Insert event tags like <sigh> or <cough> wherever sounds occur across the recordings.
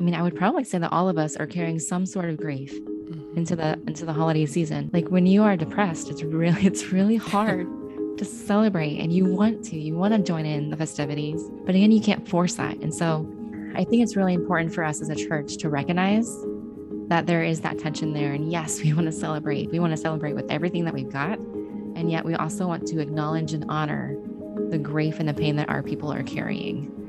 I mean, I would probably say that all of us are carrying some sort of grief mm-hmm. into the into the holiday season. Like when you are depressed, it's really <laughs> it's really hard to celebrate and you want to, you want to join in the festivities, but again, you can't force that. And so I think it's really important for us as a church to recognize that there is that tension there. And yes, we want to celebrate. We want to celebrate with everything that we've got. And yet we also want to acknowledge and honor the grief and the pain that our people are carrying.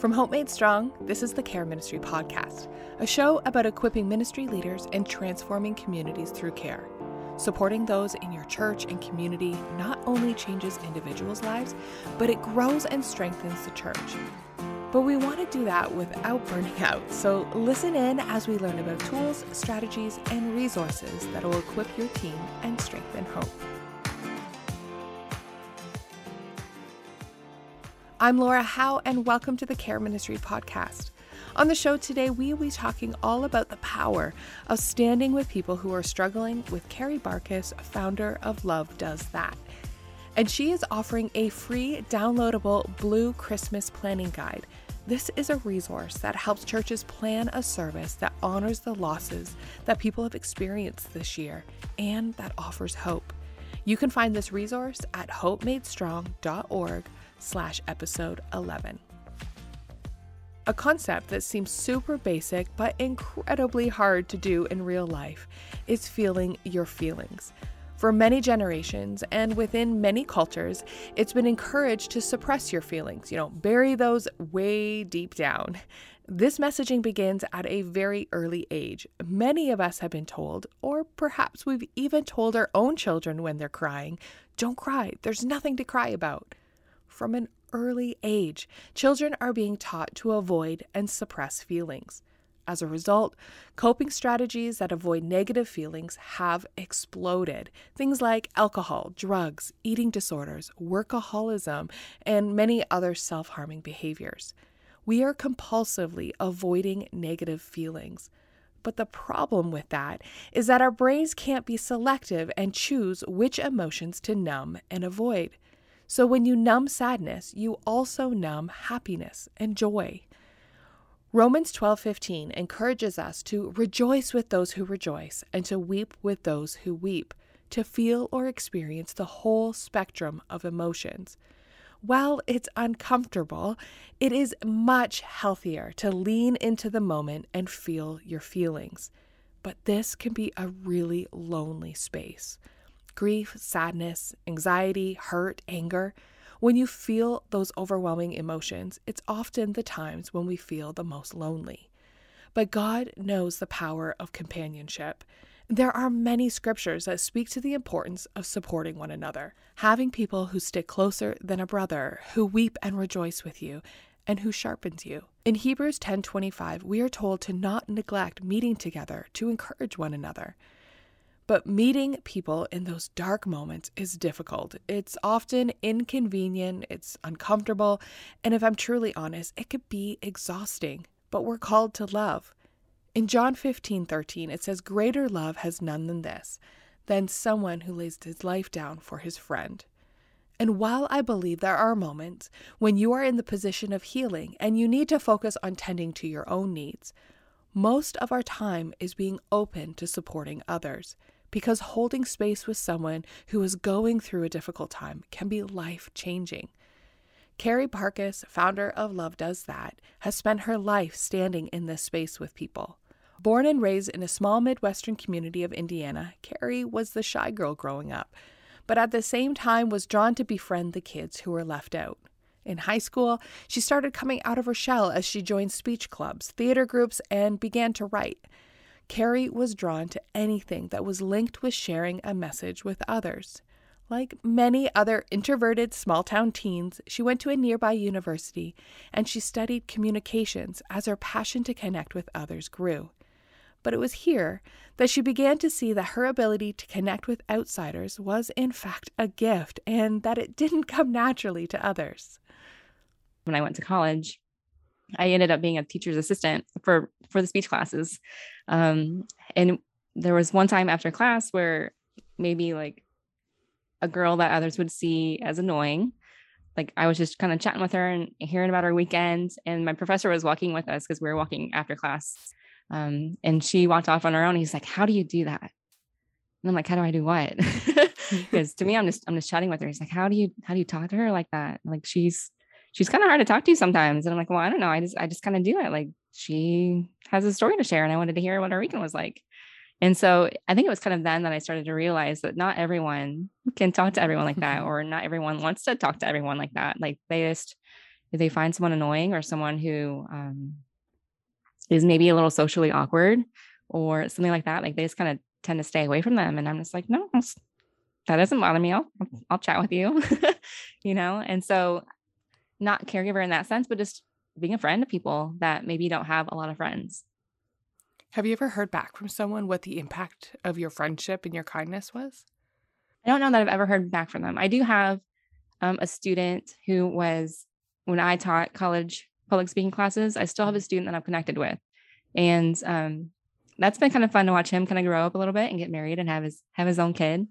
From Hope Made Strong, this is the Care Ministry Podcast, a show about equipping ministry leaders and transforming communities through care. Supporting those in your church and community not only changes individuals' lives, but it grows and strengthens the church. But we want to do that without burning out, so listen in as we learn about tools, strategies, and resources that will equip your team and strengthen hope. I'm Laura Howe, and welcome to the Care Ministry Podcast. On the show today, we will be talking all about the power of standing with people who are struggling with Kari Bartkus, founder of Love Does That. And she is offering a free downloadable Blue Christmas Planning Guide. This is a resource that helps churches plan a service that honors the losses that people have experienced this year and that offers hope. You can find this resource at hopemadestrong.org slash episode 11. A concept that seems super basic but incredibly hard to do in real life is feeling your feelings. For many generations and within many cultures, it's been encouraged to suppress your feelings, you know, bury those way deep down. This messaging begins at a very early age. Many of us have been told, or perhaps we've even told our own children when they're crying, don't cry, there's nothing to cry about from an early age, children are being taught to avoid and suppress feelings. As a result, coping strategies that avoid negative feelings have exploded. Things like alcohol, drugs, eating disorders, workaholism, and many other self harming behaviors. We are compulsively avoiding negative feelings. But the problem with that is that our brains can't be selective and choose which emotions to numb and avoid. So when you numb sadness, you also numb happiness and joy. Romans 12:15 encourages us to rejoice with those who rejoice and to weep with those who weep, to feel or experience the whole spectrum of emotions. While it's uncomfortable, it is much healthier to lean into the moment and feel your feelings. But this can be a really lonely space grief, sadness, anxiety, hurt, anger, when you feel those overwhelming emotions, it's often the times when we feel the most lonely. But God knows the power of companionship. There are many scriptures that speak to the importance of supporting one another, having people who stick closer than a brother, who weep and rejoice with you, and who sharpens you. In Hebrews 10:25, we are told to not neglect meeting together to encourage one another. But meeting people in those dark moments is difficult. It's often inconvenient, it's uncomfortable, and if I'm truly honest, it could be exhausting. But we're called to love. In John 15 13, it says, Greater love has none than this, than someone who lays his life down for his friend. And while I believe there are moments when you are in the position of healing and you need to focus on tending to your own needs, most of our time is being open to supporting others because holding space with someone who is going through a difficult time can be life changing. Kari Bartkus, founder of Love Does That, has spent her life standing in this space with people. Born and raised in a small Midwestern community of Indiana, Kari was the shy girl growing up, but at the same time was drawn to befriend the kids who were left out. In high school, she started coming out of her shell as she joined speech clubs, theater groups, and began to write. Kari was drawn to anything that was linked with sharing a message with others. Like many other introverted small town teens, she went to a nearby university and she studied communications as her passion to connect with others grew. But it was here that she began to see that her ability to connect with outsiders was, in fact, a gift and that it didn't come <laughs> naturally to others. When I went to college, I ended up being a teacher's assistant for for the speech classes. Um, and there was one time after class where maybe like a girl that others would see as annoying like I was just kind of chatting with her and hearing about her weekend. And my professor was walking with us because we were walking after class. Um, and she walked off on her own. He's like, How do you do that? And I'm like, How do I do what? <laughs> Because to me, I'm just I'm just chatting with her. He's like, How do you how do you talk to her like that? Like she's she's kind of hard to talk to sometimes. And I'm like, Well, I don't know. I just I just kind of do it. Like she has a story to share, and I wanted to hear what her weekend was like. And so I think it was kind of then that I started to realize that not everyone can talk to everyone like that, <laughs> or not everyone wants to talk to everyone like that. Like they just, if they find someone annoying or someone who um, is maybe a little socially awkward or something like that, like they just kind of tend to stay away from them. And I'm just like, no, that doesn't bother me. I'll, I'll chat with you, <laughs> you know? And so not caregiver in that sense, but just being a friend to people that maybe don't have a lot of friends. Have you ever heard back from someone what the impact of your friendship and your kindness was? I don't know that I've ever heard back from them. I do have um, a student who was, when I taught college public speaking classes, I still have a mm-hmm. student that I'm connected with. And um, that's been kind of fun to watch him kind of grow up a little bit and get married and have his have his own kid.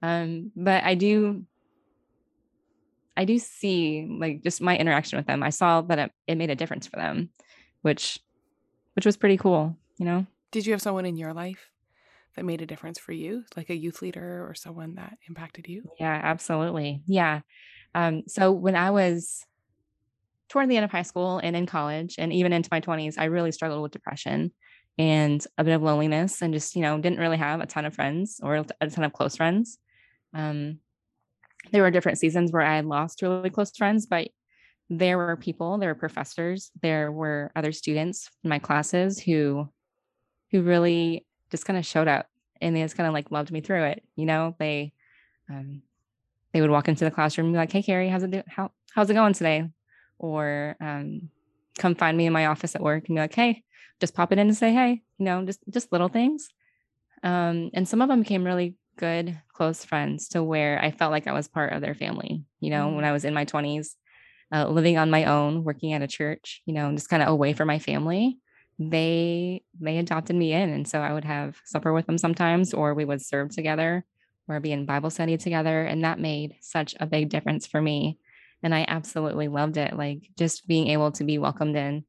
Um, but I do I do see like just my interaction with them. I saw that it, it made a difference for them, which which was pretty cool you know? Did you have someone in your life that made a difference for you, like a youth leader or someone that impacted you? Yeah, absolutely. Yeah. Um, so when I was toward the end of high school and in college and even into my 20s, I really struggled with depression and a bit of loneliness and just, you know, didn't really have a ton of friends or a ton of close friends. Um, there were different seasons where I lost really close friends, but there were people, there were professors, there were other students in my classes who who really just kind of showed up and they just kind of like loved me through it. You know, they um, they would walk into the classroom and be like, "Hey, Kari, how's it do- how how's it going today?" Or um, come find me in my office at work and be like, "Hey, just pop it in and say hey." You know, just just little things. Um, and some of them became really good close friends to where I felt like I was part of their family. You know, mm-hmm. when I was in my twenties, uh, living on my own, working at a church, you know, just kind of away from my family they they adopted me in and so i would have supper with them sometimes or we would serve together or be in bible study together and that made such a big difference for me and i absolutely loved it like just being able to be welcomed in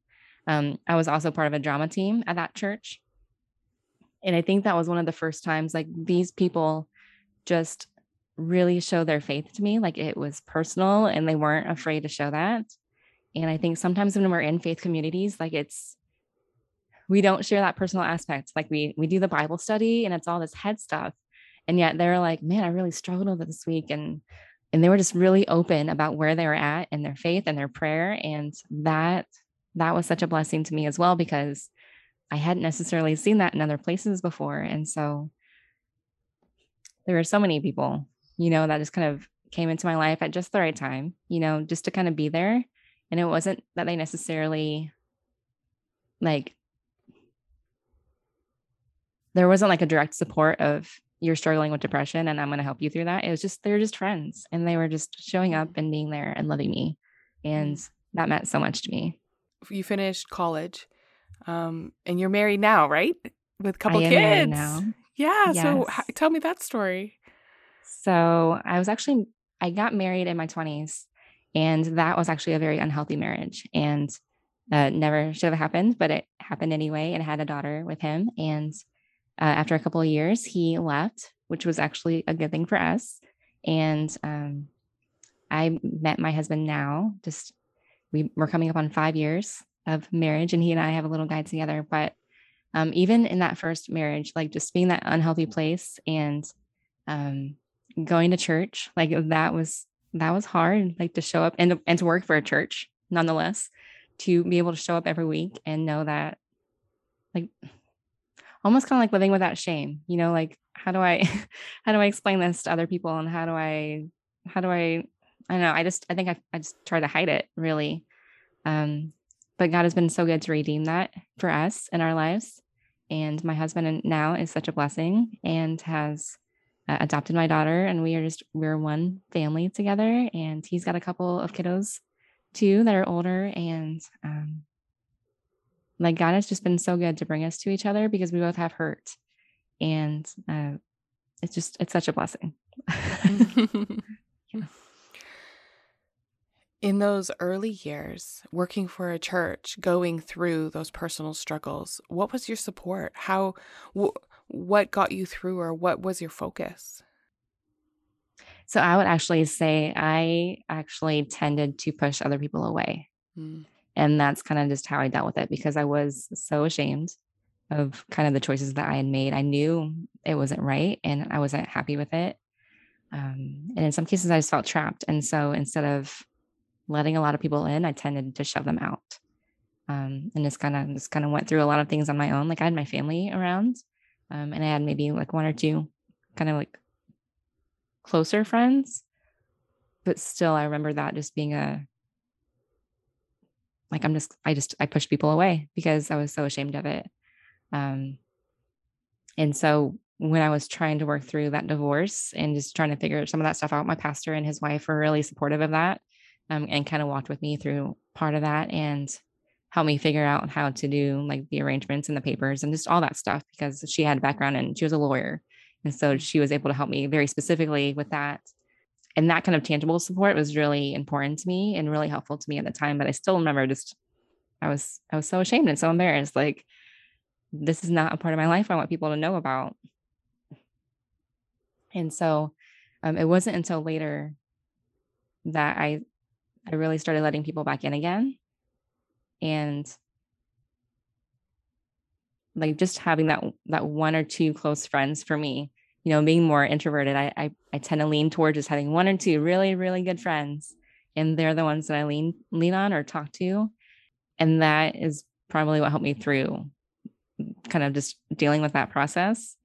um, i was also part of a drama team at that church and i think that was one of the first times like these people just really show their faith to me like it was personal and they weren't afraid to show that and i think sometimes when we're in faith communities like it's we don't share that personal aspect. Like we we do the Bible study and it's all this head stuff. And yet they're like, man, I really struggled with it this week. And and they were just really open about where they were at and their faith and their prayer. And that that was such a blessing to me as well because I hadn't necessarily seen that in other places before. And so there were so many people, you know, that just kind of came into my life at just the right time, you know, just to kind of be there. And it wasn't that they necessarily like there wasn't like a direct support of you're struggling with depression and I'm going to help you through that. It was just, they're just friends and they were just showing up and being there and loving me. And mm. that meant so much to me. You finished college um, and you're married now, right? With a couple kids. now. Yeah. Yes. So h- tell me that story. So I was actually, I got married in my 20s and that was actually a very unhealthy marriage and uh, never should have happened, but it happened anyway. And I had a daughter with him. And uh, after a couple of years, he left, which was actually a good thing for us. And um, I met my husband now. Just we we're coming up on five years of marriage, and he and I have a little guy together. But um, even in that first marriage, like just being that unhealthy place and um, going to church, like that was that was hard. Like to show up and and to work for a church, nonetheless, to be able to show up every week and know that, like almost kind of like living without shame you know like how do i <laughs> how do i explain this to other people and how do i how do i i don't know i just i think i, I just try to hide it really um but god has been so good to redeem that for us in our lives and my husband now is such a blessing and has uh, adopted my daughter and we are just we're one family together and he's got a couple of kiddos too that are older and um, like God has just been so good to bring us to each other because we both have hurt. And uh, it's just, it's such a blessing. <laughs> <laughs> yeah. In those early years, working for a church, going through those personal struggles, what was your support? How, wh- what got you through, or what was your focus? So I would actually say I actually tended to push other people away. Mm. And that's kind of just how I dealt with it because I was so ashamed of kind of the choices that I had made. I knew it wasn't right and I wasn't happy with it. Um, and in some cases, I just felt trapped. And so instead of letting a lot of people in, I tended to shove them out. Um, and just kind of just kind of went through a lot of things on my own. Like I had my family around, um, and I had maybe like one or two kind of like closer friends, but still, I remember that just being a like I'm just I just I pushed people away because I was so ashamed of it. Um, and so when I was trying to work through that divorce and just trying to figure some of that stuff out, my pastor and his wife were really supportive of that um, and kind of walked with me through part of that and helped me figure out how to do like the arrangements and the papers and just all that stuff because she had a background and she was a lawyer. And so she was able to help me very specifically with that. And that kind of tangible support was really important to me and really helpful to me at the time. But I still remember just I was I was so ashamed and so embarrassed. Like this is not a part of my life I want people to know about. And so um, it wasn't until later that I I really started letting people back in again. And like just having that that one or two close friends for me, you know, being more introverted, I I, I tend to lean toward just having one or two really, really good friends. And they're the ones that I lean lean on or talk to. And that is probably what helped me through kind of just dealing with that process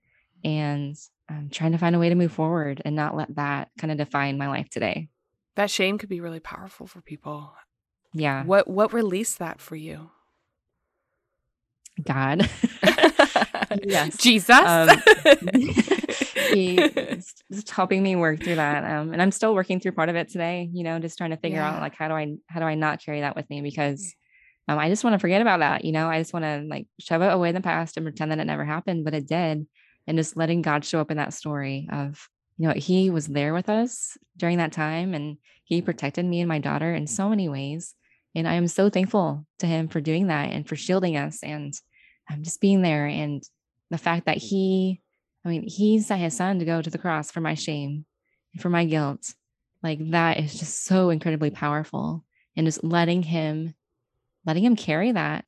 and um, trying to find a way to move forward and not let that kind of define my life today. That shame could be really powerful for people. Yeah. What what released that for you? God. <laughs> yes. Jesus. Um, <laughs> he's just helping me work through that. Um, and I'm still working through part of it today, you know, just trying to figure yeah. out like how do I how do I not carry that with me because um, I just want to forget about that. You know, I just want to like shove it away in the past and pretend that it never happened, but it did. And just letting God show up in that story of, you know, He was there with us during that time and He protected me and my daughter in so many ways. And I am so thankful to Him for doing that and for shielding us and um, just being there. And the fact that He, I mean, He sent His Son to go to the cross for my shame and for my guilt. Like that is just so incredibly powerful. And just letting Him letting him carry that.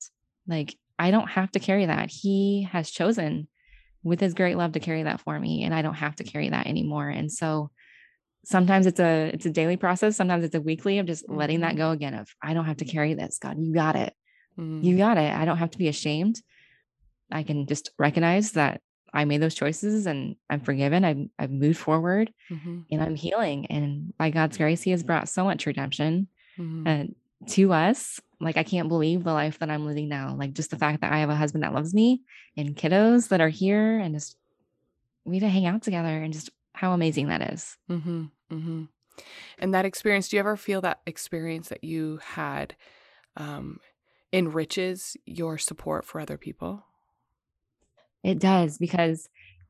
Like, I don't have to carry that. He has chosen with his great love to carry that for me, and I don't have to carry that anymore. And so sometimes it's a it's a daily process sometimes it's a weekly of just letting that mm-hmm. go again of i don't have to carry this god you got it mm. you got it i don't have to be ashamed i can just recognize that i made those choices and i'm forgiven i've, I've moved forward mm-hmm. and i'm healing and by god's grace he has brought so much redemption mm-hmm. and to us like i can't believe the life that i'm living now like just the fact that i have a husband that loves me and kiddos that are here and just we to hang out together and just how amazing that is. Mm-hmm, mm-hmm. and that experience do you ever feel that experience that you had um, enriches your support for other people it does because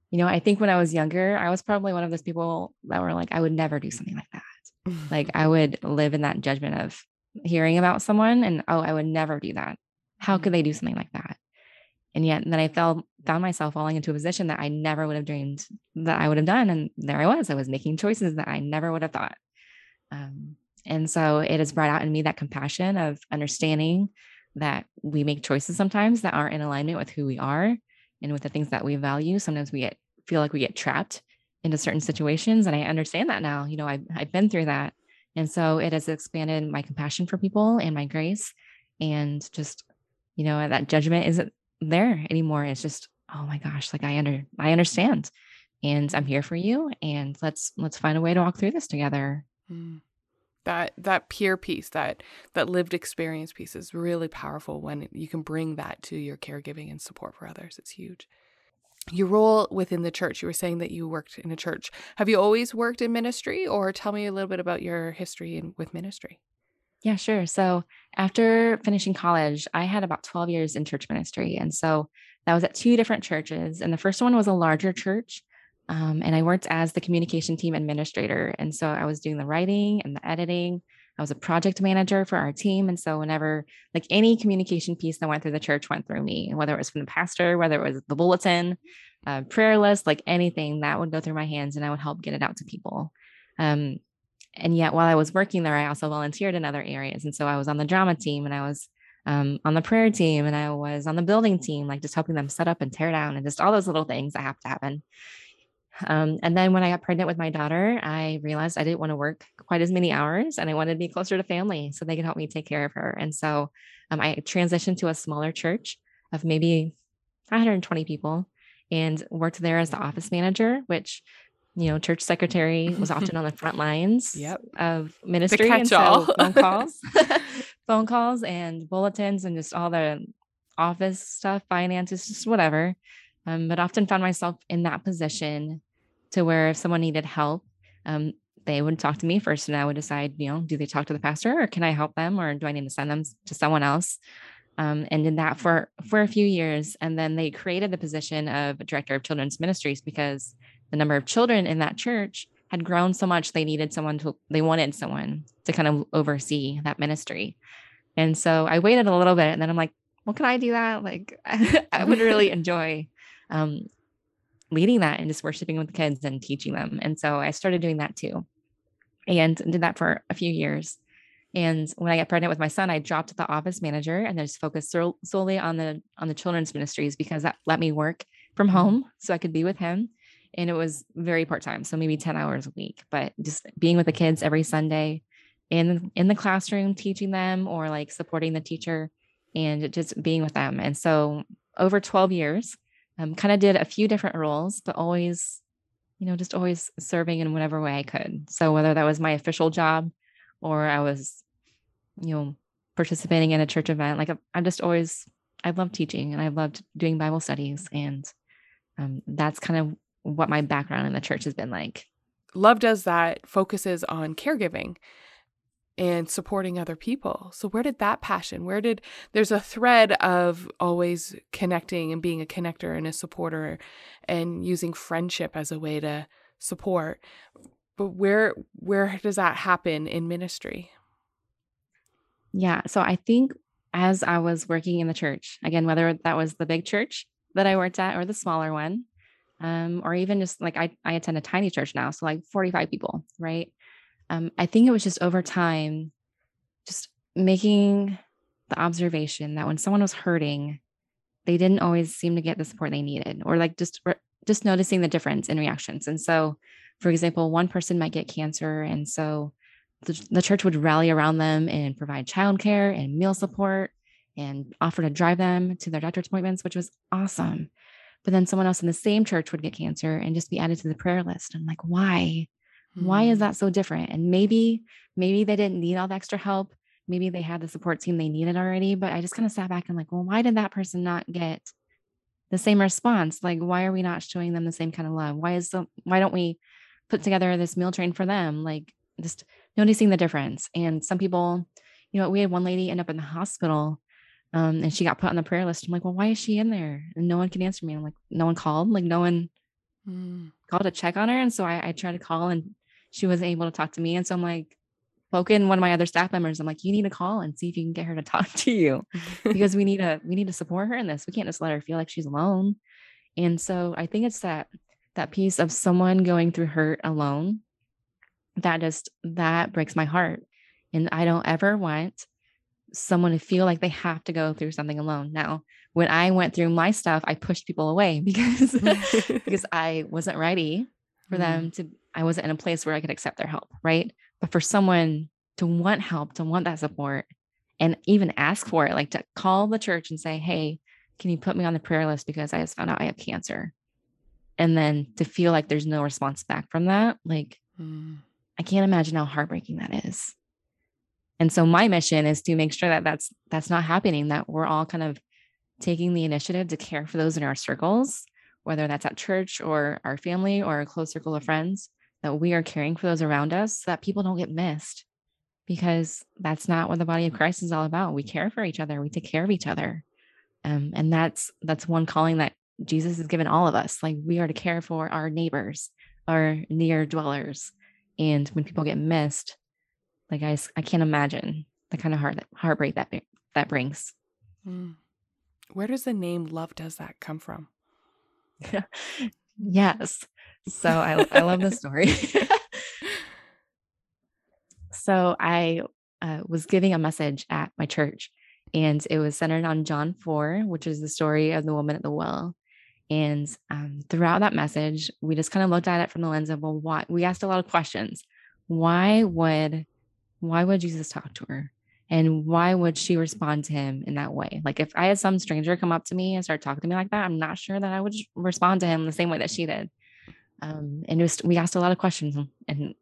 you know i think when i was younger i was probably one of those people that were like i would never do something like that like <laughs> i would live in that judgment of hearing about someone and oh i would never do that. How could they do something like that? And yet then i felt found myself falling into a position that i never would have dreamed that i would have done and there i was. I was making choices that i never would have thought. Um, and so it has brought out in me that compassion of understanding that we make choices sometimes that aren't in alignment with who we are and with the things that we value. Sometimes we get feel like we get trapped into certain situations and i understand that now. You know i've, I've been through that and so it has expanded my compassion for people and my grace and just, you know, that judgment isn't there anymore. It's just, oh my gosh, like I under I understand. And I'm here for you. And let's let's find a way to walk through this together. Mm. That that peer piece, that that lived experience piece is really powerful when you can bring that to your caregiving and support for others. It's huge your role within the church. You were saying that you worked in a church. Have you always worked in ministry? Or tell me a little bit about your history in, with ministry. Yeah sure. So after finishing college i had about 12 years in church ministry. And so that was at two different churches. And the first one was a larger church um, and i worked as the communication team administrator. And so i was doing the writing and the editing I was a project manager for our team. And so whenever like any communication piece that went through the church went through me, whether it was from the pastor, whether it was the bulletin, uh, prayer list, like anything that would go through my hands and I would help get it out to people. Um, and yet while I was working there, I also volunteered in other areas. And so I was on the drama team and I was um, on the prayer team and I was on the building team, like just helping them set up and tear down and just all those little things that have to happen. Um, and then when I got pregnant with my daughter, I realized I didn't want to work quite as many hours and I wanted to be closer to family so they could help me take care of her. And so um, I transitioned to a smaller church of maybe 120 people and worked there as the office manager, which you know, church secretary was often on the front <laughs> lines yep. of ministry. And so phone <laughs> calls, <laughs> phone calls and bulletins and just all the office stuff, finances, just whatever. Um, but often found myself in that position to where if someone needed help, um, they would talk to me first and I would decide, you know, do they talk to the pastor or can I help them or do I need to send them to someone else? Um, and did that for for a few years. And then they created the position of director of children's ministries because the number of children in that church had grown so much they needed someone to they wanted someone to kind of oversee that ministry and so i waited a little bit and then i'm like well can i do that like <laughs> i would really <laughs> enjoy um, leading that and just worshiping with the kids and teaching them. And so i started doing that too and did that for a few years. And when i got pregnant with my son i dropped the office manager and just focused solely on the on the children's ministries because that let me work from mm-hmm. home so i could be with him. And it was very part-time so maybe 10 hours a week but just being with the kids every sunday in in the classroom teaching them or like supporting the teacher and just being with them. And so over 12 years um, kind of did a few different roles but always you know just always serving in whatever way i could so whether that was my official job or i was you know participating in a church event like i'm just always i love teaching and i loved doing bible studies and um, that's kind of what my background in the church has been like. Love does that focuses on caregiving and supporting other people. So where did that passion? Where did there's a thread of always connecting and being a connector and a supporter and using friendship as a way to support. But where where does that happen in ministry? Yeah, so I think as I was working in the church, again whether that was the big church that I worked at or the smaller one, um, or even just like I, I attend a tiny church now, so like 45 people, right? Um, I think it was just over time, just making the observation that when someone was hurting, they didn't always seem to get the support they needed, or like just just noticing the difference in reactions. And so, for example, one person might get cancer, and so the, the church would rally around them and provide childcare and meal support and offer to drive them to their doctor's appointments, which was awesome. But then someone else in the same church would get cancer and just be added to the prayer list. I'm like, why? Mm-hmm. Why is hmm. that so different? And maybe, maybe they didn't need all the extra help. Maybe they had the support team they needed already. But I just kind of sat back and like, well, why did that person not get the same response? Like, why are we not showing them the same kind of love? Why is the why don't we put together this meal train for them? Like just noticing the difference. And some people, you know, we had one lady end up in the hospital um, and she got put on the prayer list. I'm like, well, why is she in there? And no one can answer me. I'm like, no one called. Like, no one mm. called to check on her. And so I, I tried to call, and she wasn't able to talk to me. And so I'm like, poking one of my other staff members. I'm like, you need to call and see if you can get her to <laughs> talk to you, because we need to we need to support her in this. We can't just let her feel like she's alone. And so I think it's that that piece of someone going through hurt alone that just that breaks my heart and i don't ever want someone to feel like they have to go through something alone. Now, when I went through my stuff, I pushed people away <laughs> because <laughs> because I wasn't ready for mm them to I wasn't in a place where I could accept their help, right? But for someone to want help, to want that support and even ask for it, like to call the church and say, "Hey, can you put me on the prayer list because I just found out I have cancer?" And then to feel like there's no response back from that, like mm. I can't imagine how heartbreaking that is. And so my mission is to make sure that that's that's not happening that we're all kind of taking the initiative to care for those in our circles, whether that's at church or our family or a close circle of friends, that we are caring for those around us so that people don't get missed because that's not what the body of Christ is all about. We care for each other, we take care of each other. Um, and that's that's one calling that Jesus has given all of us. Like we are to care for our neighbors, our near dwellers. And when people get missed, like I, I can't imagine the kind of heart heartbreak that that brings. Mm. Where does the name "Love Does That" come from? <laughs> yes. So I I love the story. <laughs> so I uh, was giving a message at my church, and it was centered on John four, which is the story of the woman at the well. And um, throughout that message, we just kind of looked at it from the lens of, well, why? We asked a lot of questions. Why would, why would Jesus talk to her? And why would she respond to him in that way? Like if I had some stranger come up to me and start talking to me like that, I'm not sure that I would respond to him the same way that she did. Um, and was, we asked a lot of questions and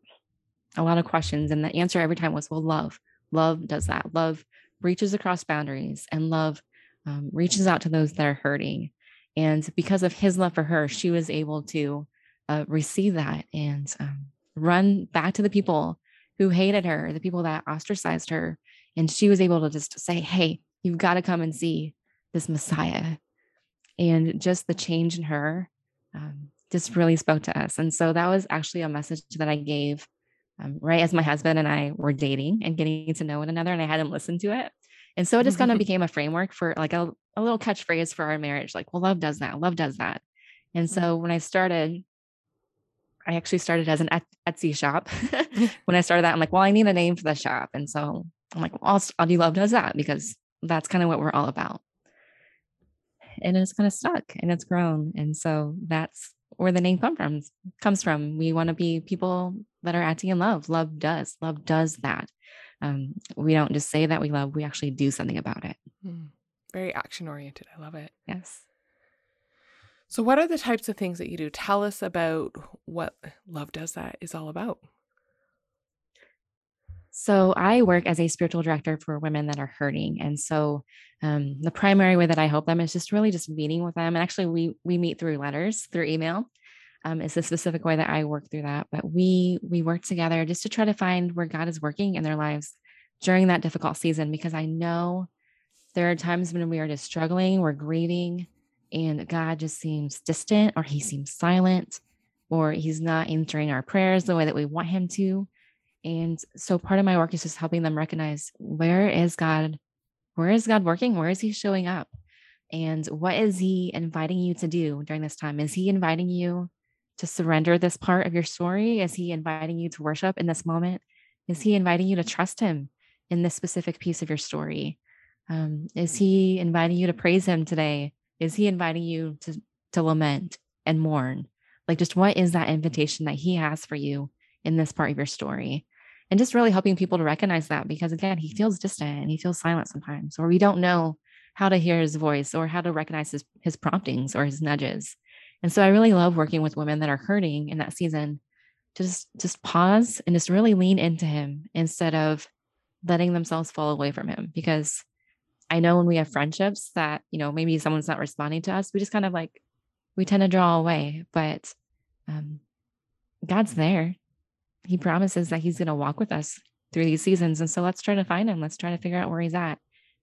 a lot of questions. And the answer every time was, well, love. Love does that. Love reaches across boundaries and love um, reaches out to those that are hurting. And because of his love for her, she was able to uh, receive that and um, run back to the people who hated her, the people that ostracized her. And she was able to just say, Hey, you've got to come and see this Messiah. And just the change in her um, just really spoke to us. And so that was actually a message that I gave um, right as my husband and I were dating and getting to know one another. And I hadn't listened to it. And so it just kind of became a framework for like a, a little catchphrase for our marriage like, well, love does that. Love does that. And so when I started, I actually started as an Etsy shop. <laughs> when I started that, I'm like, well, I need a name for the shop. And so I'm like, well, I'll, I'll love does that because that's kind of what we're all about. And it's kind of stuck and it's grown. And so that's where the name come from comes from. We want to be people that are acting in love. Love does. Love does that. Um, we don't just say that we love, we actually do something about it. Mm. Very action oriented. I love it. Yes. So, what are the types of things that you do? Tell us about what Love Does That is all about. So, I work as a spiritual director for women that are hurting. And so, um, the primary way that I help them is just really just meeting with them. And actually, we we meet through letters, through email. Um, it's a specific way that I work through that. But we we work together just to try to find where God is working in their lives during that difficult season, because I know there are times when we are just struggling, we're grieving, and God just seems distant, or He seems silent, or He's not answering our prayers the way that we want Him to. And so part of my work is just helping them recognize where is God, where is God working? Where is He showing up? And what is He inviting you to do during this time? Is He inviting you to surrender this part of your story? Is He inviting you to worship in this moment? Is He inviting you to trust Him in this specific piece of your story? Um, is He inviting you to praise Him today? Is He inviting you to to lament and mourn? Like, just what is that invitation that He has for you in this part of your story? And just really helping people to recognize that because again, He feels distant and He feels silent sometimes, or we don't know how to hear His voice or how to recognize His His promptings or His nudges. And so I really love working with women that are hurting in that season to just just pause and just really lean into him instead of letting themselves fall away from him because I know when we have friendships that, you know, maybe someone's not responding to us, we just kind of like we tend to draw away, but um God's there. He promises that he's going to walk with us through these seasons and so let's try to find him. Let's try to figure out where he's at.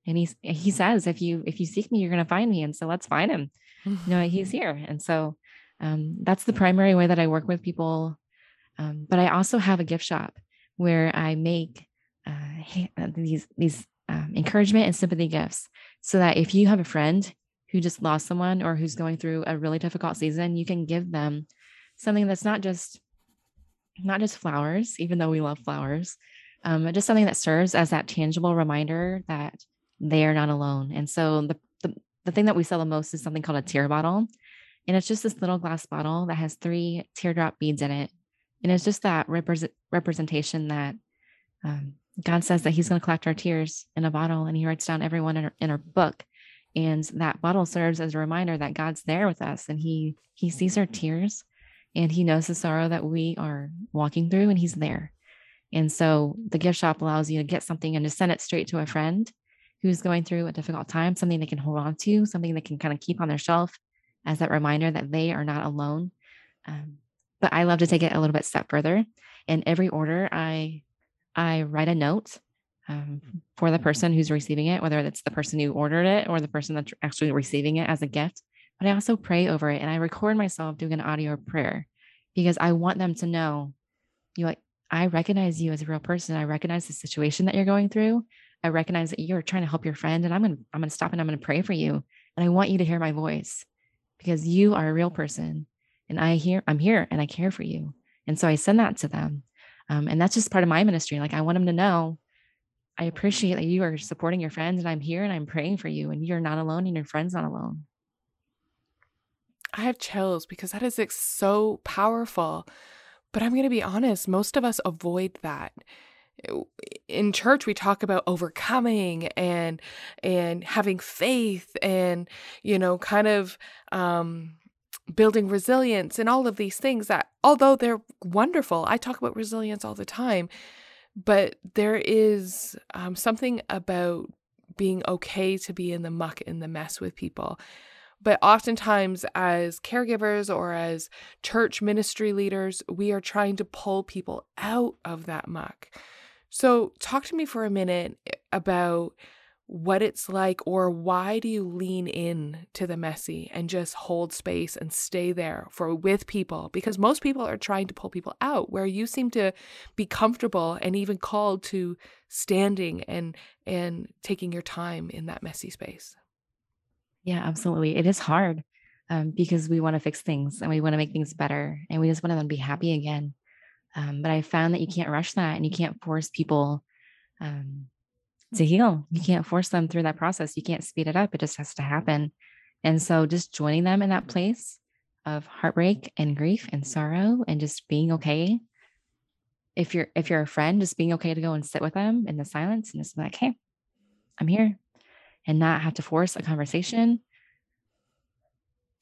And he's he says if you if you seek me you're going to find me and so let's find him you know he's <laughs> here and so um, that's the primary way that i work with people um, but i also have a gift shop where i make uh, uh, these these um, encouragement and sympathy gifts so that if you have a friend who just lost someone or who's going through a really difficult season you can give them something that's not just not just flowers even though we love flowers um, but just something that serves as that tangible reminder that they are not alone and so the, the the thing that we sell the most is something called a tear bottle. And it's just this little glass bottle that has three teardrop beads in it. And it's just that represent, representation that um, God says that He's going to collect our tears in a bottle and He writes down everyone in our, in our book. And that bottle serves as a reminder that God's there with us and He He sees our tears and He knows the sorrow that we are walking through and He's there. And so the gift shop allows you to get something and to send it straight to a friend who's going through a difficult time, something they can hold on to, something they can kind of keep on their shelf as that reminder that they are not alone. Um, but I love to take it a little bit step further. In every order, I I write a note um, for the person who's receiving it, whether it's the person who ordered it or the person that's actually receiving it as a gift. But I also pray over it and I record myself doing an audio prayer because I want them to know, you like I recognize you as a real person. I recognize the situation that you're going through. I recognize that you're trying to help your friend and I'm going to I'm going to stop and I'm going to pray for you and I want you to hear my voice because you are a real person and I hear I'm here and I care for you. And so I send that to them. Um, and that's just part of my ministry. Like I want them to know I appreciate that you are supporting your friends and I'm here and I'm praying for you and you're not alone and your friend's not alone. I have chills because that is so powerful. But I'm going to be honest, most of us avoid that. In church we talk about overcoming and and having faith and you know kind of um building resilience and all of these things that although they're wonderful, I talk about resilience all the time, but there is um, something about being okay to be in the muck in the mess with people but oftentimes, as caregivers or as church ministry leaders, we are trying to pull people out of that muck. So, talk to me for a minute eh, about what it's like or why do you lean in to the messy and just hold space and stay there for with people because most people are trying to pull people out where you seem to be comfortable and even called to standing and and taking your time in that messy space yeah, absolutely. It is hard um, because we want to fix things and we want to make things better and we just want them to be happy again. Um, but I found that you can't rush that and you can't force people um, to heal. You can't force them through that process. You can't speed it up. It just has to happen. And so just joining them in that place of heartbreak and grief and sorrow and just being okay. If you're if you're a friend, just being okay to go and sit with them in the silence and just be like, hey, I'm here and not have to force a conversation.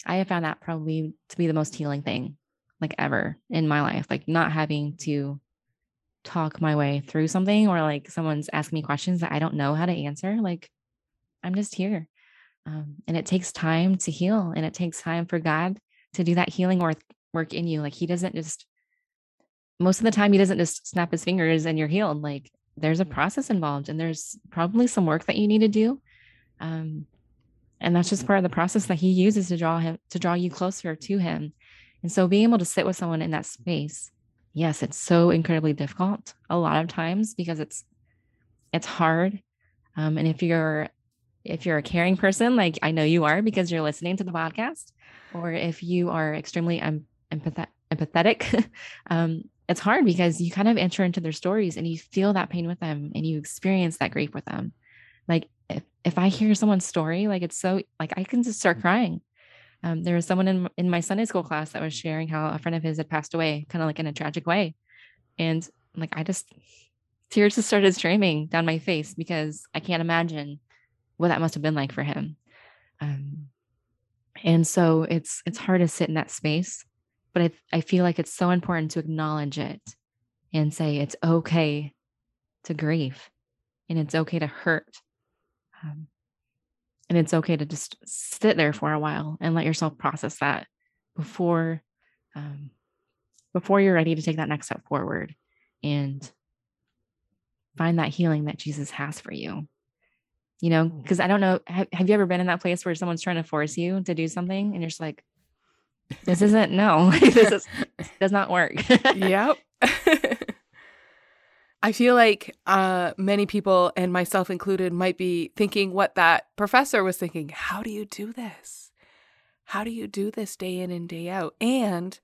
I have found that probably to be the most healing thing like ever in my life, like not having to talk my way through something or like someone's asking me questions that I don't know how to answer. Like I'm just here. Um, and it takes time to heal and it takes time for God to do that healing work work in you. Like he doesn't just most of the time he doesn't just snap his fingers and you're healed. Like there's a process involved and there's probably some work that you need to do um, and that's just part of the process that he uses to draw him to draw you closer to him. And so being able to sit with someone in that space, yes, it's so incredibly difficult a lot of times because it's it's hard. Um, and if you're if you're a caring person, like I know you are because you're listening to the podcast, or if you are extremely um, empath- empathetic, <laughs> um, it's hard because you kind of enter into their stories and you feel that pain with them and you experience that grief with them. Like if, if I hear someone's story, like it's so like I can just start crying. Um, there was someone in in my Sunday school class that was sharing how a friend of his had passed away, kind of like in a tragic way, and like I just tears just started streaming down my face because I can't imagine what that must have been like for him. Um, and so it's it's hard to sit in that space, but I I feel like it's so important to acknowledge it and say it's okay to grieve and it's okay to hurt um, and it's okay to just sit there for a while and let yourself process that before um, before you're ready to take that next step forward and find that healing that Jesus has for you. You know, because I don't know, have, have you ever been in that place where someone's trying to force you to do something and you're just like, this <laughs> isn't no, <laughs> this is, does not work. yep. <laughs> I feel like uh, many people, and myself included, might be thinking what that professor was thinking. How do you do this? How do you do this day in and day out? And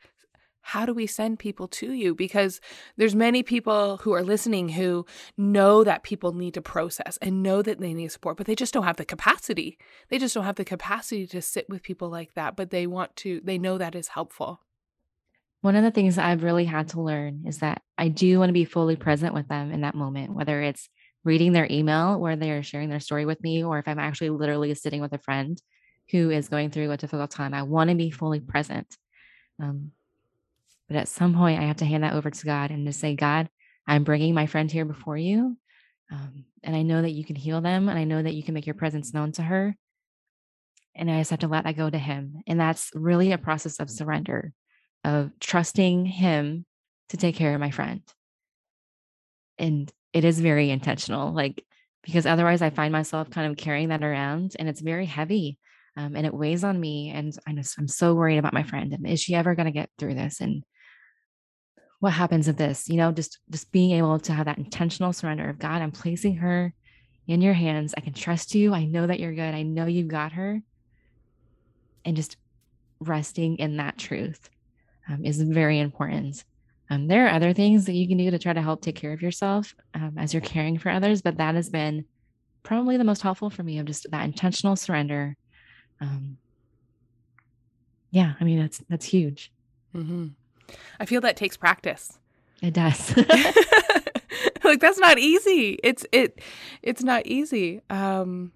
how do we send people to you because there's many people who are listening who know that people need to process and know that they need support but they just don't have the capacity they just don't have the capacity to sit with people like that but they want to they know that is helpful one of the things I've really had to learn is that I do want to be fully present with them in that moment, whether it's reading their email where they're sharing their story with me, or if I'm actually literally sitting with a friend who is going through a difficult time. I want to be fully present. Um, but at some point, I have to hand that over to God and to say, God, I'm bringing my friend here before you. Um, and I know that you can heal them. And I know that you can make your presence known to her. And I just have to let that go to Him. And that's really a process of surrender of trusting him to take care of my friend. And it is very intentional, like, because otherwise I find myself kind of carrying that around and it's very heavy um, and it weighs on me. And I just, I'm so worried about my friend. And is she ever going to get through this? And what happens if this you know just just being able to have that intentional surrender of god i'm placing her in your hands i can trust you i know that you're good i know you've got her and just resting in that truth um, is very important um, there are other things that you can do to try to help take care of yourself um, as you're caring for others but that has been probably the most helpful for me of just that intentional surrender um, yeah i mean that's that's huge mm-hmm. I feel that takes practice. It does. <laughs> like that's not easy. It's it it's not easy. Um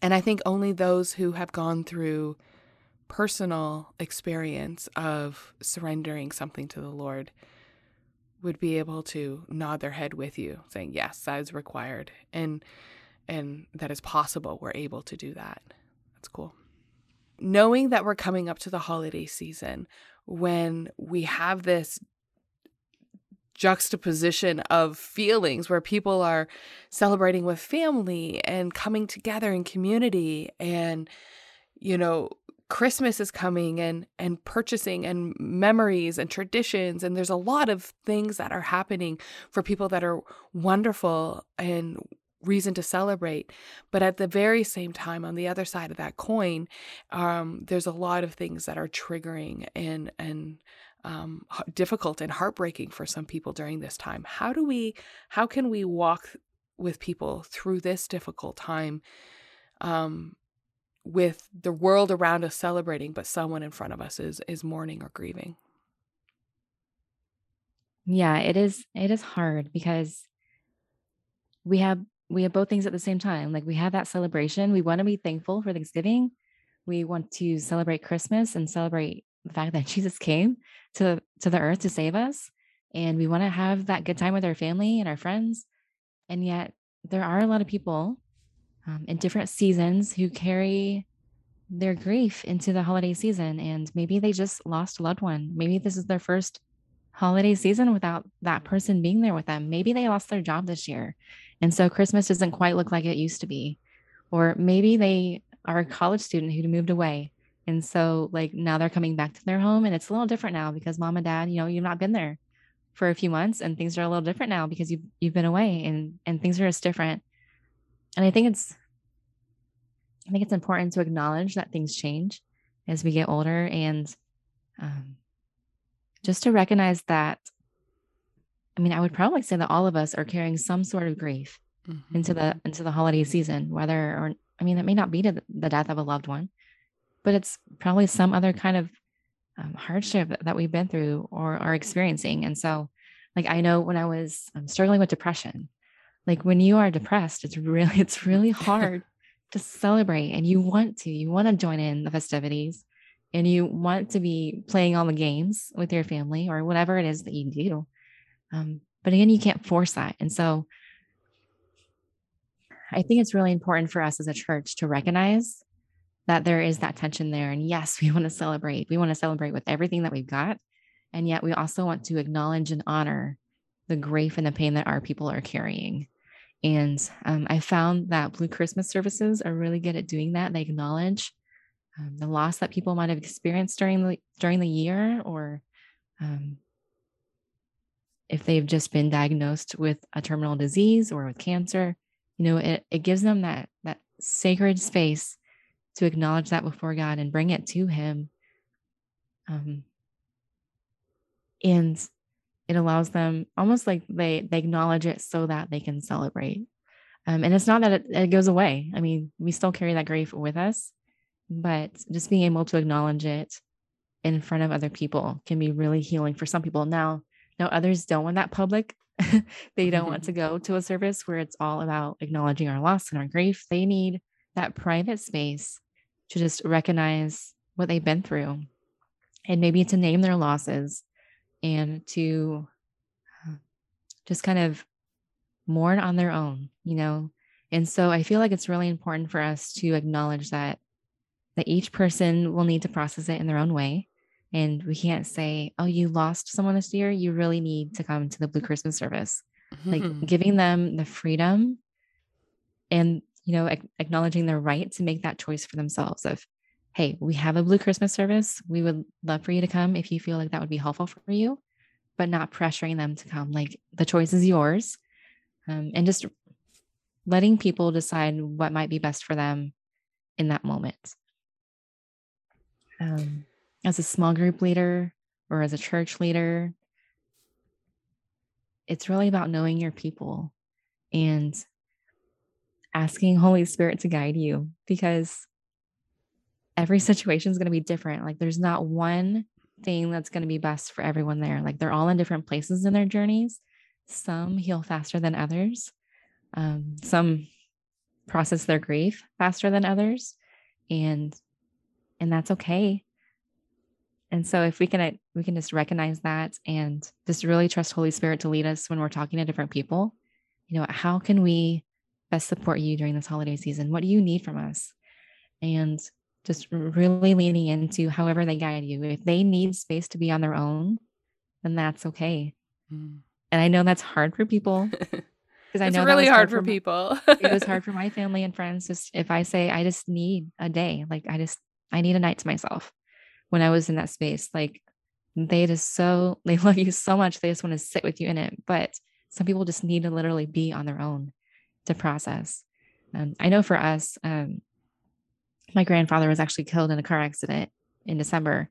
and I think only those who have gone through personal experience of surrendering something to the Lord would be able to nod their head with you saying yes that is required and and that is possible. We're able to do that. That's cool. Knowing that we're coming up to the holiday season when we have this juxtaposition of feelings where people are celebrating with family and coming together in community and you know christmas is coming and and purchasing and memories and traditions and there's a lot of things that are happening for people that are wonderful and reason to celebrate. But at the very same time, on the other side of that coin, um, there's a lot of things that are triggering and and um, difficult and heartbreaking for some people during this time. How do we? How can we walk with people through this difficult time? Um, with the world around us celebrating, but someone in front of us is is mourning or grieving. Yeah, it is. It is hard because we have we have both things at the same time. Like we have that celebration. We want to be thankful for Thanksgiving. We want to celebrate Christmas and celebrate the fact that <laughs> Jesus came to to the earth to save us. And we want to have that good time with our family and our friends. And yet there are a lot of people um, in different seasons who carry their grief into the holiday season. And maybe they just lost a loved one. Maybe this is their first holiday season without that person being there with them. Maybe they lost their job this year. And so Christmas doesn't quite look like it used to be. Or maybe they are a college student who moved away. And so like now they're coming back to their home and it's a little different now because mom and dad, you know, you've not been there for a few months and things are a little different now because you've you've been away and and things are just different. And I think it's I think it's important to acknowledge that things change as we get older and um, just to recognize that I mean, I would probably say that all of us are carrying some sort of grief mm-hmm. into the into the holiday season, whether or I mean, it may not be to the death of a loved one, but it's probably some other kind of um, hardship that we've been through or are experiencing. And so, like, I know when I was um, struggling with depression, like when you are depressed, it's really <laughs> it's really <laughs> hard to celebrate, and you want to you want to join in the festivities, and you want to be playing all the games with your family or whatever it is that you do um, but again, you can't force that. And so I think it's really important for us as a church to recognize that there is that tension there. And yes, we want to celebrate. We want to celebrate with everything that we've got. And yet we also want to acknowledge and honor the grief and the pain that our people are carrying. And um, I found that Blue Christmas services are really good at doing that. They acknowledge um, the loss that people might have experienced during the during the year, or um, if they've just been diagnosed with a terminal disease or with cancer you know it, it gives them that that sacred space to acknowledge that before god and bring it to him um, and it allows them almost like they they acknowledge it so that they can celebrate um, and it's not that it, it goes away i mean we still carry that grief with us but just being able to acknowledge it in front of other people can be really healing for some people now now, others don't want that public. <laughs> they don't want to go to a service where it's all about acknowledging our loss and our grief. They need that private space to just recognize what they've been through and maybe to name their losses and to uh, just kind of mourn on their own, you know. And so I feel like it's really important for us to acknowledge that that each person will need to process it in their own way and we can't say, oh, you lost someone this year. You really need to come to the Blue Christmas service. Mm-hmm. Like giving them the freedom and, you know, acknowledging their right to make that choice for themselves of, hey, we have a Blue Christmas service. We would love for you to come if you feel like that would be helpful for you. but not pressuring them to come. Like the choice is yours. Um, and just letting people decide what might be best for them in that moment. Um, as a small group leader or as a church leader, it's really about knowing your people and asking Holy Spirit to guide you because every situation is going to be different. Like there's not one thing that's going to be best for everyone there. Like they're all in different places in their journeys. Some heal faster than others. Um, some process their grief faster than others, and and that's okay. And so if we can we can just recognize that and just really trust Holy Spirit to lead us when we're talking to different people. You know, how can we best support you during this holiday season? What do you need from us? And just really leaning into however they guide you. If they need space to be on their own, then that's okay. Mm. And I know that's hard for people <laughs> because I know it's really hard, hard, for, people. it was hard <laughs> for my family and friends. Just if I say I just need a day, like I just I need a night to myself. When I was in that space, like they just so they <laughs> love you so much, they just want to sit with you in it. But some people just need to literally be on their own to process. Um, I know for us, um, my grandfather was actually killed in a car accident in December.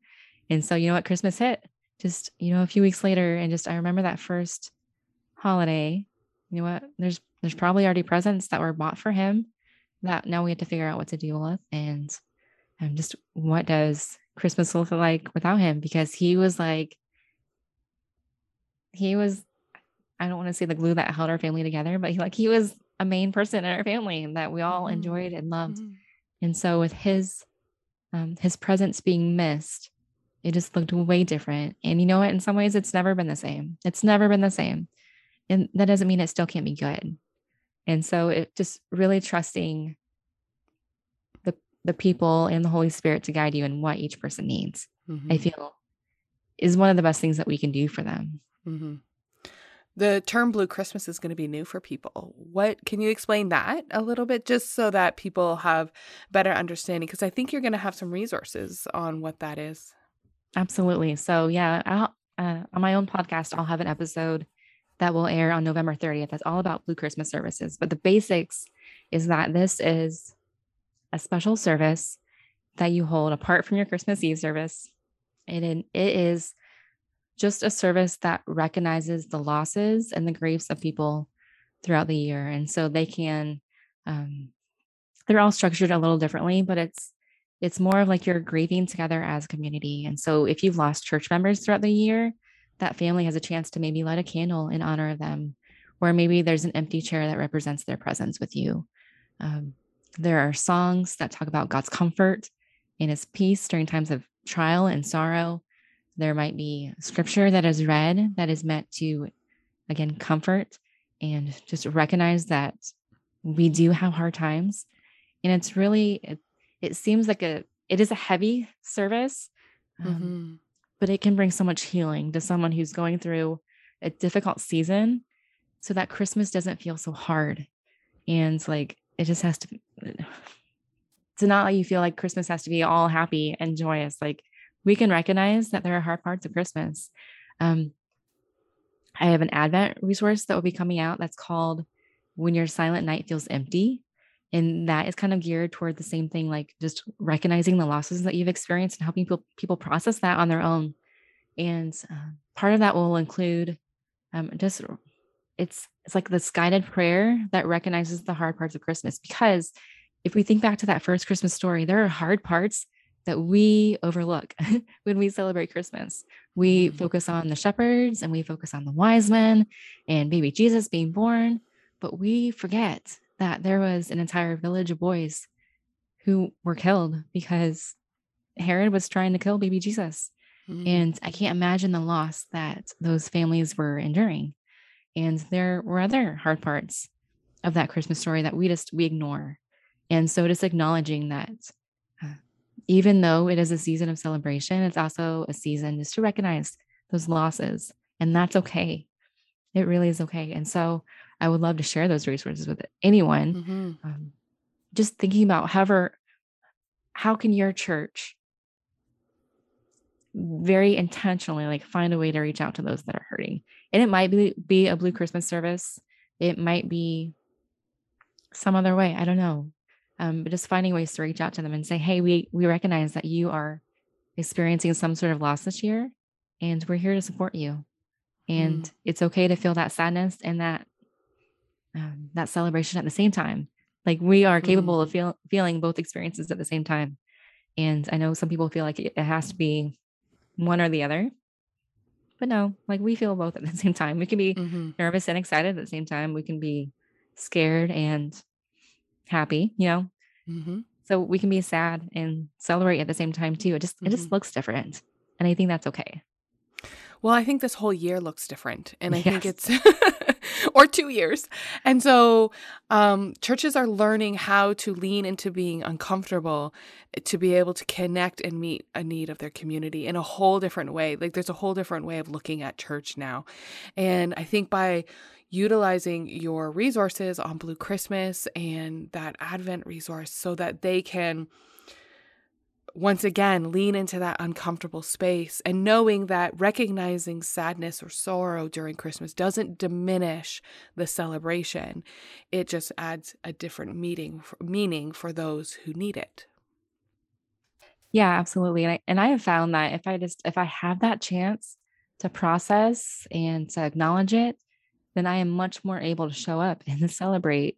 And so, you know what, Christmas hit just, you know, a few weeks later. And just, I remember that first holiday, you know what, there's, there's probably already presents that were bought for him that now we have to figure out what to deal with. And um, just what does Christmas look like without him? Because he was like, he was, I don't want to say the glue that held our family together, but he like, he was a main person in our family that we all mm-hmm. enjoyed and loved. Mm-hmm. And so with his um, his presence being missed, it just looked way different. And you know what? In some ways, it's never been the same. It's never been the same. And that doesn't mean it still can't be good. And so it just really trusting the the people and the Holy Spirit to guide you in what each person needs, mm-hmm. I feel is one of the best things that we can do for them. Mm-hmm. The term Blue Christmas is going to be new for people. What can you explain that a little bit just so that people have better understanding because I think you're going to have some resources on what that is. Absolutely. So, yeah, uh, on my own podcast, I'll have an episode that will air on November 30th. That's all about Blue Christmas services. But the basics is that this is a special service that you hold apart from your Christmas Eve service. And it is just a service that recognizes the losses and the griefs of people throughout the year. And so they can, um, they're all structured a little differently, but it's, it's more of like you're grieving together as a community. And so if you've lost church members throughout the year, that family has a chance to maybe light a candle in honor of them, or maybe there's an empty chair that represents their presence with you. Um, there are songs that talk about God's comfort and his peace during times of trial and sorrow. There might be scripture that is read that is meant to, again, comfort and just recognize that we do have hard times. And it's really, it, it seems like a, it is a heavy service, um, mm-hmm. but it can bring so much healing to someone who's going through a difficult season so that Christmas doesn't feel so hard. And like, it just has to, to not let you feel like Christmas has to be all happy and joyous. Like we can recognize that there are hard parts of Christmas. Um, I have an Advent resource that will be coming out that's called When Your Silent Night Feels Empty. And that is kind of geared toward the same thing, like just recognizing the losses that you've experienced and helping people, people process that on their own. And uh, part of that will include um, just it's it's like this guided prayer that recognizes the hard parts of Christmas. Because if we think back to that first Christmas story, there are hard parts that we overlook <laughs> when we celebrate Christmas. We mm-hmm. focus on the shepherds and we focus on the wise men and baby Jesus being born, but we forget that there was an entire village of boys who were killed because Herod was trying to kill baby Jesus. Mm-hmm. And I can't imagine the loss that those families were enduring. And there were other hard parts of that Christmas story that we just we ignore. And so just acknowledging that even though it is a season of celebration, it's also a season just to recognize those losses. And that's okay. It really is okay. And so I would love to share those resources with anyone. Mm-hmm. Um, just thinking about however, how can your church very intentionally like find a way to reach out to those that are hurting. And it might be be a blue Christmas service. It might be some other way. I don't know. Um, but just finding ways to reach out to them and say, hey, we we recognize that you are experiencing some sort of loss this year, and we're here to support you. And mm. it's okay to feel that sadness and that um, that celebration at the same time. Like we are capable mm. of feel, feeling both experiences at the same time. And I know some people feel like it has to be one or the other. But no, like we feel both at the <laughs> same time. We can be mm-hmm. nervous and excited at the same time. We can be scared and happy, you know? Mm-hmm. So we can be sad and celebrate at the same time too. It just mm-hmm. it just mm-hmm. looks different. And I think that's okay. Well, I think this whole year looks different. And I yes. think it's <laughs> or two years. And so um, churches are learning how to lean into being uncomfortable to be able to connect and meet a need of their community in a whole different way. Like there's a whole different way of looking at church now. And I think by utilizing your resources on Blue Christmas and that Advent resource so that they can once again lean into that uncomfortable space and knowing that recognizing sadness or sorrow during Christmas doesn't diminish the celebration. It just adds a different meaning meaning for those who need it. Yeah, absolutely. And I, and I have found that if I just if I have that chance to process and to acknowledge it, then I am much more able to show up and <laughs> celebrate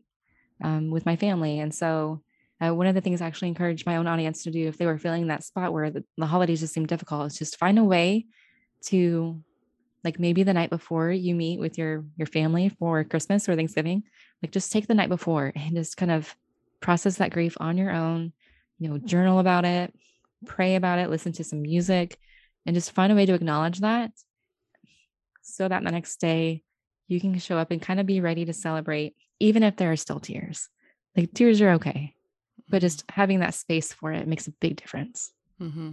um, with my family. And so uh, one of the things I actually encourage my own audience to do if they were feeling that spot where the, the holidays just seem difficult is just find a way to like maybe the night before you meet with your your family for Christmas or Thanksgiving, like just take the night before and just kind of process that grief on your own, you know, journal about it, pray about it, listen to some music, and just find a way to acknowledge that so that the next day you can show up and kind of be ready to celebrate, even if there are still tears. Like tears are okay but just having that space for it makes a big difference. Mm-hmm.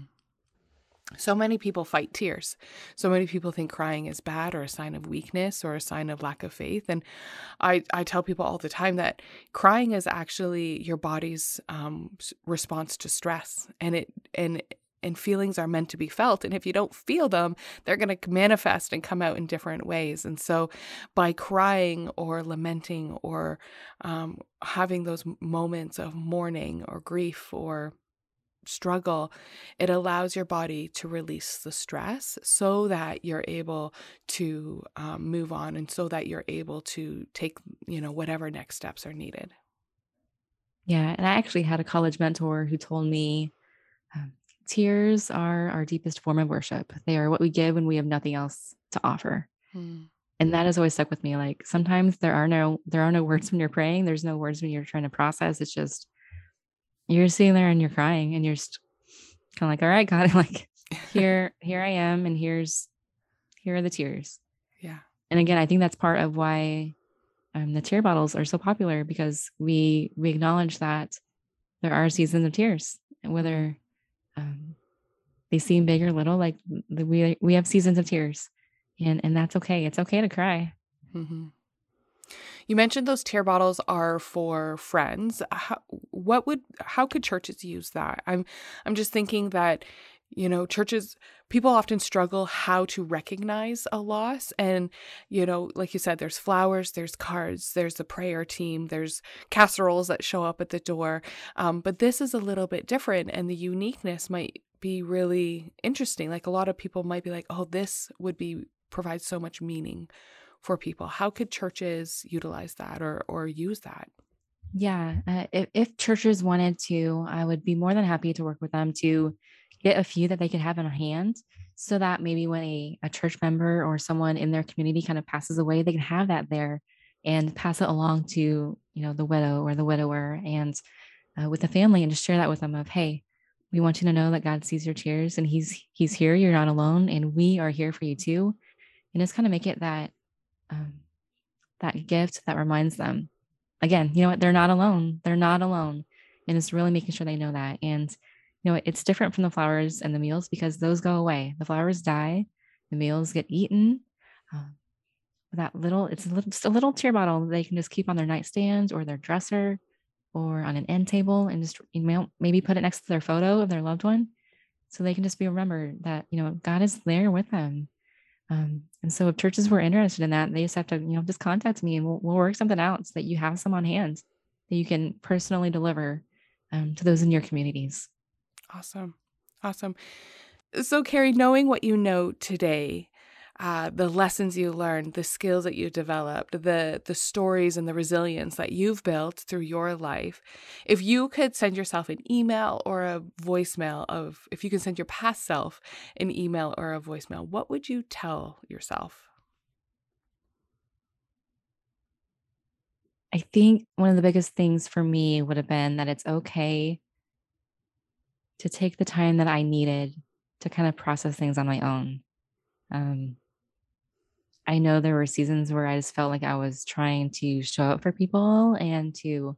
So many people fight tears. So many people think crying is bad or a sign of weakness or a sign of lack of faith. And I, I tell people all the time that crying is actually your body's um, response to stress, and it and and feelings are meant to be felt. And if you don't feel them, they're going to manifest and come out in different ways. And so, by crying or lamenting or um, having those moments of mourning or grief or struggle, it allows your body to release the stress so that you're able to um, move on and so that you're able to take, you know, whatever next steps are needed. Yeah. And I actually had a college mentor who told me um, tears are our deepest form of worship. They are what we give when we have nothing else to offer. Hmm. And that has always stuck with me. Like sometimes there are no there are no words when you're praying. There's no words when you're trying to process. It's just you're sitting there and you're crying and you're just kind of like, all right, God, <laughs> like here, <laughs> here I am, and here's here are the tears. Yeah. And again, I think that's part of why um, the tear bottles are so popular because we we acknowledge that there are seasons of tears, and whether um, they seem big or little. Like we we have seasons of tears, and and that's okay. It's okay to cry. Mm-hmm. You mentioned those tear bottles are for friends. How, what would how could churches use that? I'm I'm just thinking that you know churches people often struggle how to recognize a loss and you know like you said there's flowers there's cards there's the prayer team there's casseroles that show up at the door um, but this is a little bit different and the uniqueness might be really interesting like a lot of people might be like oh this would be provide so much meaning for people. How could churches utilize that or or use that yeah uh, if, if churches wanted to i would be more than happy to work with them to get a few that they could have in hand so that maybe when a, a church member or someone in their community kind of passes away, they can have that there and pass it along to, you know, the widow or the widower and uh, with the family and just share that with them of, hey, we want you to know that God sees your tears and he's he's here. You're not alone, and we are here for you too. And just kind of make it that um, that gift that reminds them, again, you know what? They're not alone. They're not alone, and it's really making sure they know that. And you know, it's different from the flowers and the meals because those go away. The flowers die, the meals get eaten. Um, that little, it's a little, just a little tear bottle they can just keep on their nightstand or their dresser or on an end table and just you know maybe put it next to their photo of their loved one. so they can just be remembered that you know God is there with them. Um, and so if churches were interested in that, they just have to you know just contact me and we'll, we'll work something out so that you have some on hand that you can personally deliver um, to those in your communities. Awesome, awesome. So Kari, knowing what you know today, uh, the lessons you learned, the skills that you developed, the the stories and the resilience that you've built through your life. If you could send yourself an email or a voicemail of, if you could send your past self an email or a voicemail, what would you tell yourself? I think one of the biggest things for me would have been that it's okay to take the time that I needed to kind of process things on my own. Um, I know there were seasons where I just felt like I was trying to show up for people and to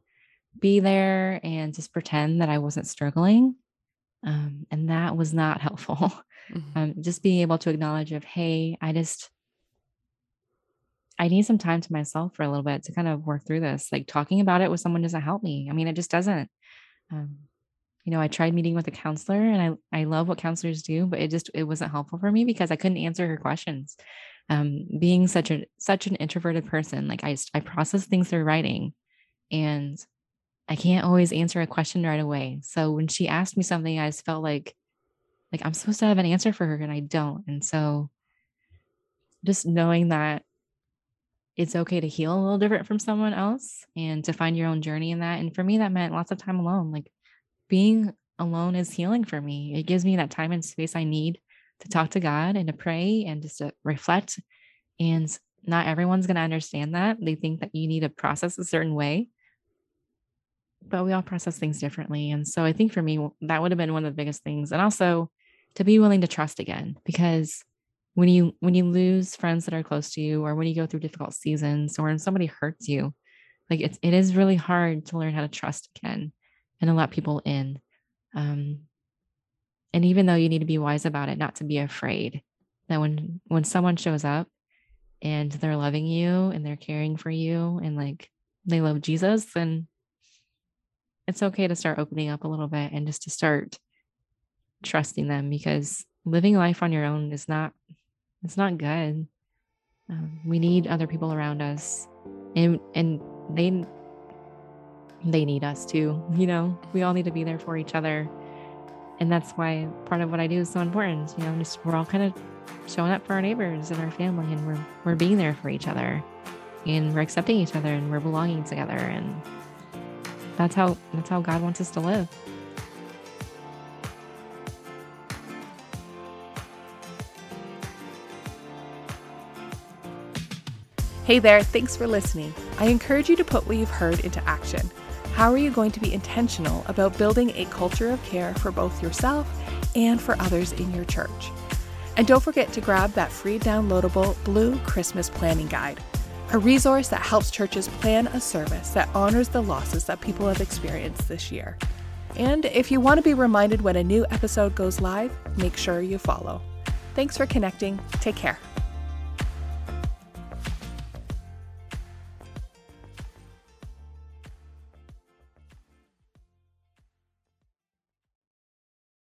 be there and just pretend that I wasn't struggling. Um, and that was not helpful. <laughs> Mm-hmm. Um, just being able to acknowledge of, hey, I just I need some time to myself for a little bit to kind of work through this. Like talking about it with someone doesn't help me. I mean, it just doesn't. Um, you know, I tried meeting with a counselor and I, I love what counselors do, but it just, it wasn't helpful for me because I couldn't answer her questions um, being such a such an introverted person like i i process things through writing and i can't always answer a question right away. So when she asked me something i just felt like like i'm supposed to have an answer for her and i don't. And so just knowing that it's okay to heal a little different from someone else and to find your own journey in that and for me that meant lots of time alone. Like being alone is healing for me. It gives me that time and space i need to talk to God and to pray and just to reflect. And not everyone's going to understand that. They think that you need to process a certain way, but we all process things differently. And so I think for me, that would have been one of the biggest things. And also to be willing to trust again, because when you when you lose friends that are close to you or when you go through difficult seasons or when somebody hurts you like it's it is really hard to learn how to trust again and to let people in and even though you need to be wise about it not to be afraid that when when someone shows up and they're loving you and they're caring for you and like they love jesus then it's okay to start opening up a little bit and just to start trusting them because living life on your own is not it's not good. Um, we need other people around us and and they they need us too <laughs> you know? We all need to be there for each other and that's why part of what I do is so important. You know, just we're all kind of showing up for our neighbors and our family, and we're we're being there for each other, and we're accepting each other, and we're belonging together, and that's how that's how God wants us to live. Hey there, thanks for listening. I encourage you to put what you've heard into action. How are you going to be intentional about building a culture of care for both yourself and for others in your church? And don't forget to grab that free downloadable Blue Christmas Planning Guide, a resource that helps churches plan a service that honors the losses that people have experienced this year. And if you want to be reminded when a new episode goes live, make sure you follow. Thanks for connecting. Take care.